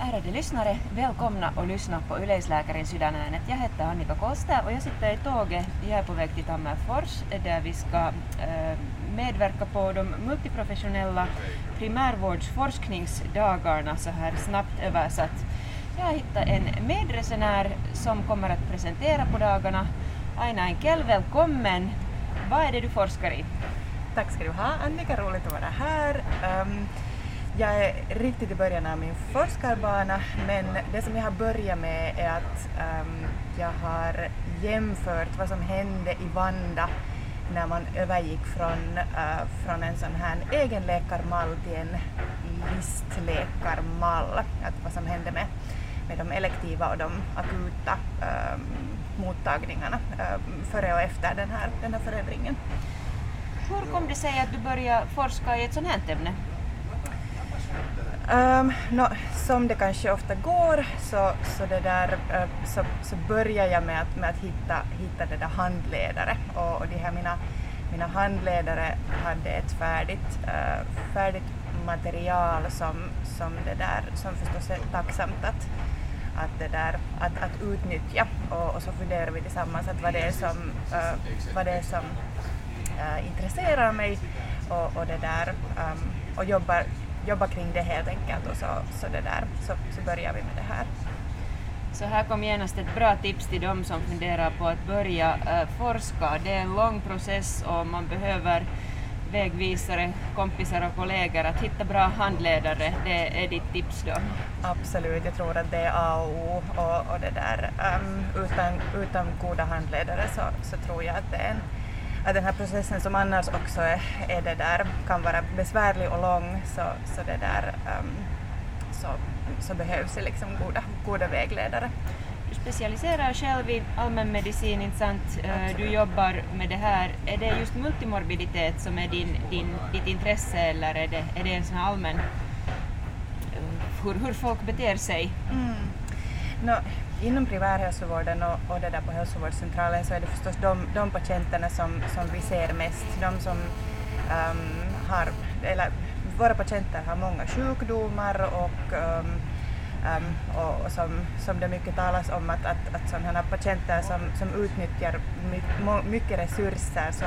Ärade lyssnare, välkomna att lyssna på Yleisläkarin sydänäänet. Jag heter Annika Kosta och jag sitter i tåget. Jag är på väg till Tammerfors där vi ska äh, medverka på de multiprofessionella primärvårdsforskningsdagarna så här snabbt översatt. Jag har hittat en medresenär som kommer att presentera på dagarna. Aina Enkel, välkommen! Vad är det du forskar i? Tack ska du ha Annika, roligt att vara här. Um, jag är riktigt i början av min forskarbana men det som jag har börjat med är att um, jag har jämfört vad som hände i Vanda när man övergick från, uh, från en sån här egenläkarmall till en listläkarmall. Att vad som hände med, med de elektiva och de akuta um, mottagningarna um, före och efter den här, den här förändringen. Hur kom det sig att du började forska i ett sånt här ämne? Ehm, um, no, som det kanske ofta går så, så, det där, uh, så, så börjar jag med att, med att hitta, hitta det där handledare. Och, och de här mina, mina handledare hade ett färdigt, uh, färdigt material som, som, det där, som förstås är tacksamt att, att, det där, att, att utnyttja. Och, och så funderar vi tillsammans att vad det är som, uh, vad det är som uh, intresserar mig. Och, och, det där, um, och jobbar jobba kring det helt enkelt och så, så, det där, så, så börjar vi med det här. Så här kom genast ett bra tips till dem som funderar på att börja äh, forska. Det är en lång process och man behöver vägvisare, kompisar och kollegor. Att hitta bra handledare, det är ditt tips då? Absolut, jag tror att det är A och O och, och det där. Um, utan, utan goda handledare så, så tror jag att det är en att den här processen som annars också är, är det där, kan vara besvärlig och lång så, så, det där, um, så, så behövs det liksom goda, goda vägledare. Du specialiserar själv i allmänmedicin, inte sant? Absolut. Du jobbar med det här. Är det just multimorbiditet som är din, din, ditt intresse eller är det, är det en sån allmän hur, hur folk beter sig? Mm. No, inom primärhälsovården och, och det där på hälsovårdscentralen så är det förstås de, de patienterna som, som vi ser mest, de som um, har, eller våra patienter har många sjukdomar och, um, um, och, och som, som det mycket talas om att, att, att sådana patienter som, som utnyttjar my, mycket resurser så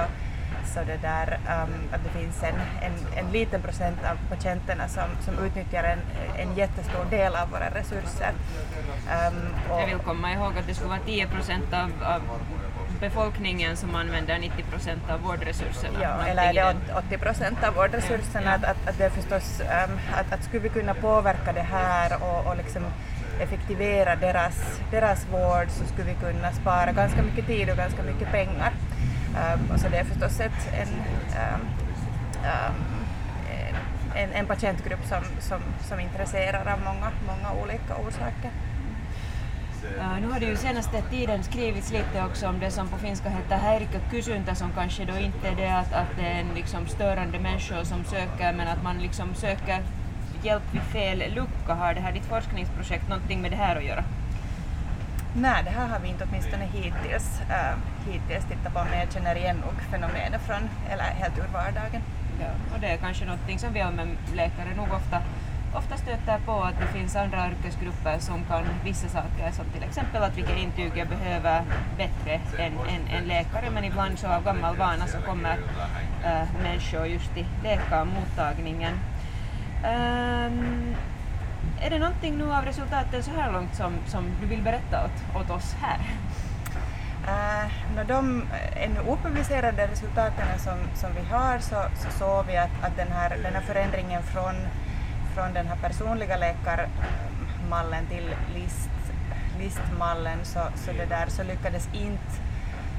så det där, um, att det finns en, en, en liten procent av patienterna som, som utnyttjar en, en jättestor del av våra resurser. Um, Jag vill komma ihåg att det skulle vara 10 procent av, av befolkningen som använder 90 procent av vårdresurserna. Ja, eller är det 80 procent av vårdresurserna? Ja. Att, att, att, det förstås, um, att, att skulle vi kunna påverka det här och, och liksom effektivera deras, deras vård så skulle vi kunna spara ganska mycket tid och ganska mycket pengar. Um, så det är förstås ett, en, um, um, en, en patientgrupp som, som, som intresserar av många, många olika orsaker. Uh, nu har det ju senaste tiden skrivits lite också om det som på finska heter häirikkökysyntä som kanske då inte är det att, att det är en liksom störande människor som söker men att man liksom söker hjälp vid fel lucka. Har det här ditt forskningsprojekt någonting med det här att göra? Nej, det här har vi inte åtminstone hittills, äh, hittills tittat på, men jag känner igen nog fenomenet från, eller helt ur vardagen. Ja, och det är kanske någonting som vi allmänläkare nog ofta, ofta stöter på, att det finns andra yrkesgrupper som kan vissa saker, som till exempel att vilka intyg jag behöver bättre än, än, läkare, men ibland så av gammal vana så kommer äh, människor just till läkarmottagningen. Um, är det någonting nu av resultaten så här långt som, som du vill berätta åt, åt oss här? Uh, no, de eh, ännu opublicerade resultaten som, som vi har så, så såg vi att, att den, här, den här förändringen från, från den här personliga läkarmallen till list, listmallen så, så, det där, så lyckades inte,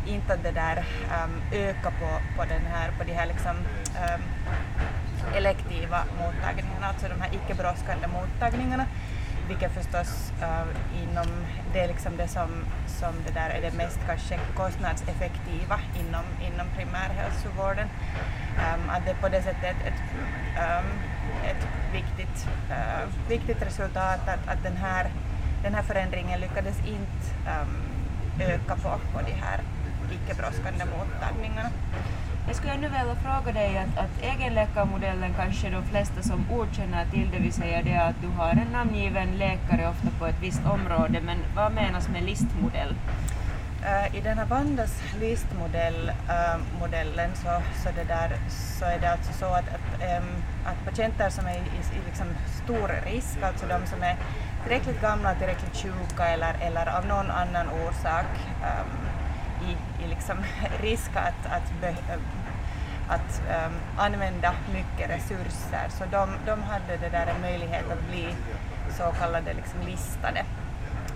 inte det där um, öka på, på, den här, på de här liksom, um, elektiva mottagningarna, alltså de här icke-brådskande mottagningarna, vilket förstås uh, inom, det är liksom det som, som det där är det mest kanske kostnadseffektiva inom, inom primärhälsovården. Um, att det är på det sättet ett, ett, um, ett viktigt, uh, viktigt resultat att, att den, här, den här förändringen lyckades inte um, öka på, på de här icke-brådskande mottagningarna. Jag skulle ännu vilja fråga dig att, att egenläkarmodellen kanske de flesta som ord känner till, det vill säga det att du har en namngiven läkare ofta på ett visst område, men vad menas med listmodell? Eh, I den här Vandas listmodellen eh, så, så, det där, så är det alltså så att, att, att patienter som är i, i liksom stor risk, alltså de som är tillräckligt gamla, tillräckligt sjuka eller, eller av någon annan orsak um, i, i liksom risk att, att, be, eh, att um, använda mycket resurser. Så de, de hade det där en möjlighet att bli så kallade liksom listade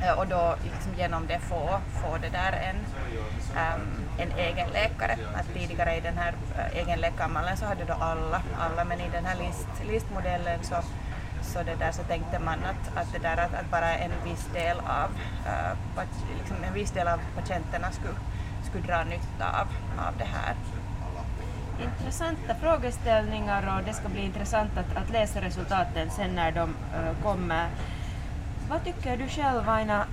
eh, och då liksom genom det få, få det där en, um, en egen läkare. Att tidigare i den här eh, egenläkarmallen så hade då alla, alla men i den här list, listmodellen så så, det där, så tänkte man att, att, det där, att, att bara en viss del av, uh, liksom en viss del av patienterna skulle, skulle dra nytta av, av det här. Intressanta frågeställningar och det ska bli intressant att, att läsa resultaten sen när de uh, kommer. Vad tycker du själv Aina,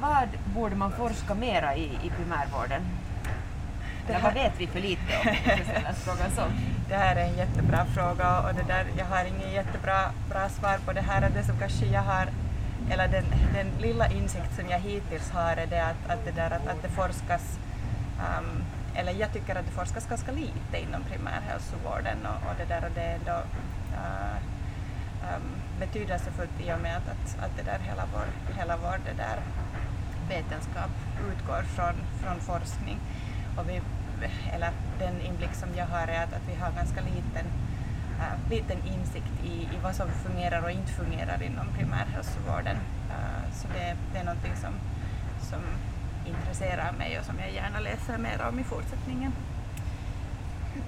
vad borde man forska mera i i primärvården? Det här... Vad vet vi för lite om? frågan så. Det här är en jättebra fråga och det där, jag har inget jättebra bra svar på det här. Det som kanske jag har, eller den, den lilla insikt som jag hittills har är det att, att, det, där, att, att det forskas um, eller jag tycker att det forskas ganska lite inom primärhälsovården och, och det där och det är ändå uh, um, betydelsefullt i och med att, att, att det där hela vår, hela vår det där vetenskap utgår från, från forskning. Och vi, eller den inblick som jag har är att, att vi har ganska liten, uh, liten insikt i, i vad som fungerar och inte fungerar inom primärhälsovården. Uh, så det, det är någonting som, som intresserar mig och som jag gärna läser mer om i fortsättningen.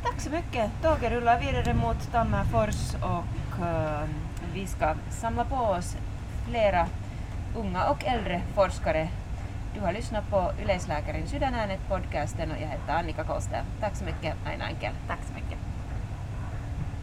Tack så mycket. Tåget rullar vidare mot Tammerfors och uh, vi ska samla på oss flera unga och äldre forskare du har lyssnat på Yleisläkarin Sydänäänet podcasten och jag heter Annika Koster. Tack så mycket Aina Enkel. Tack så mycket.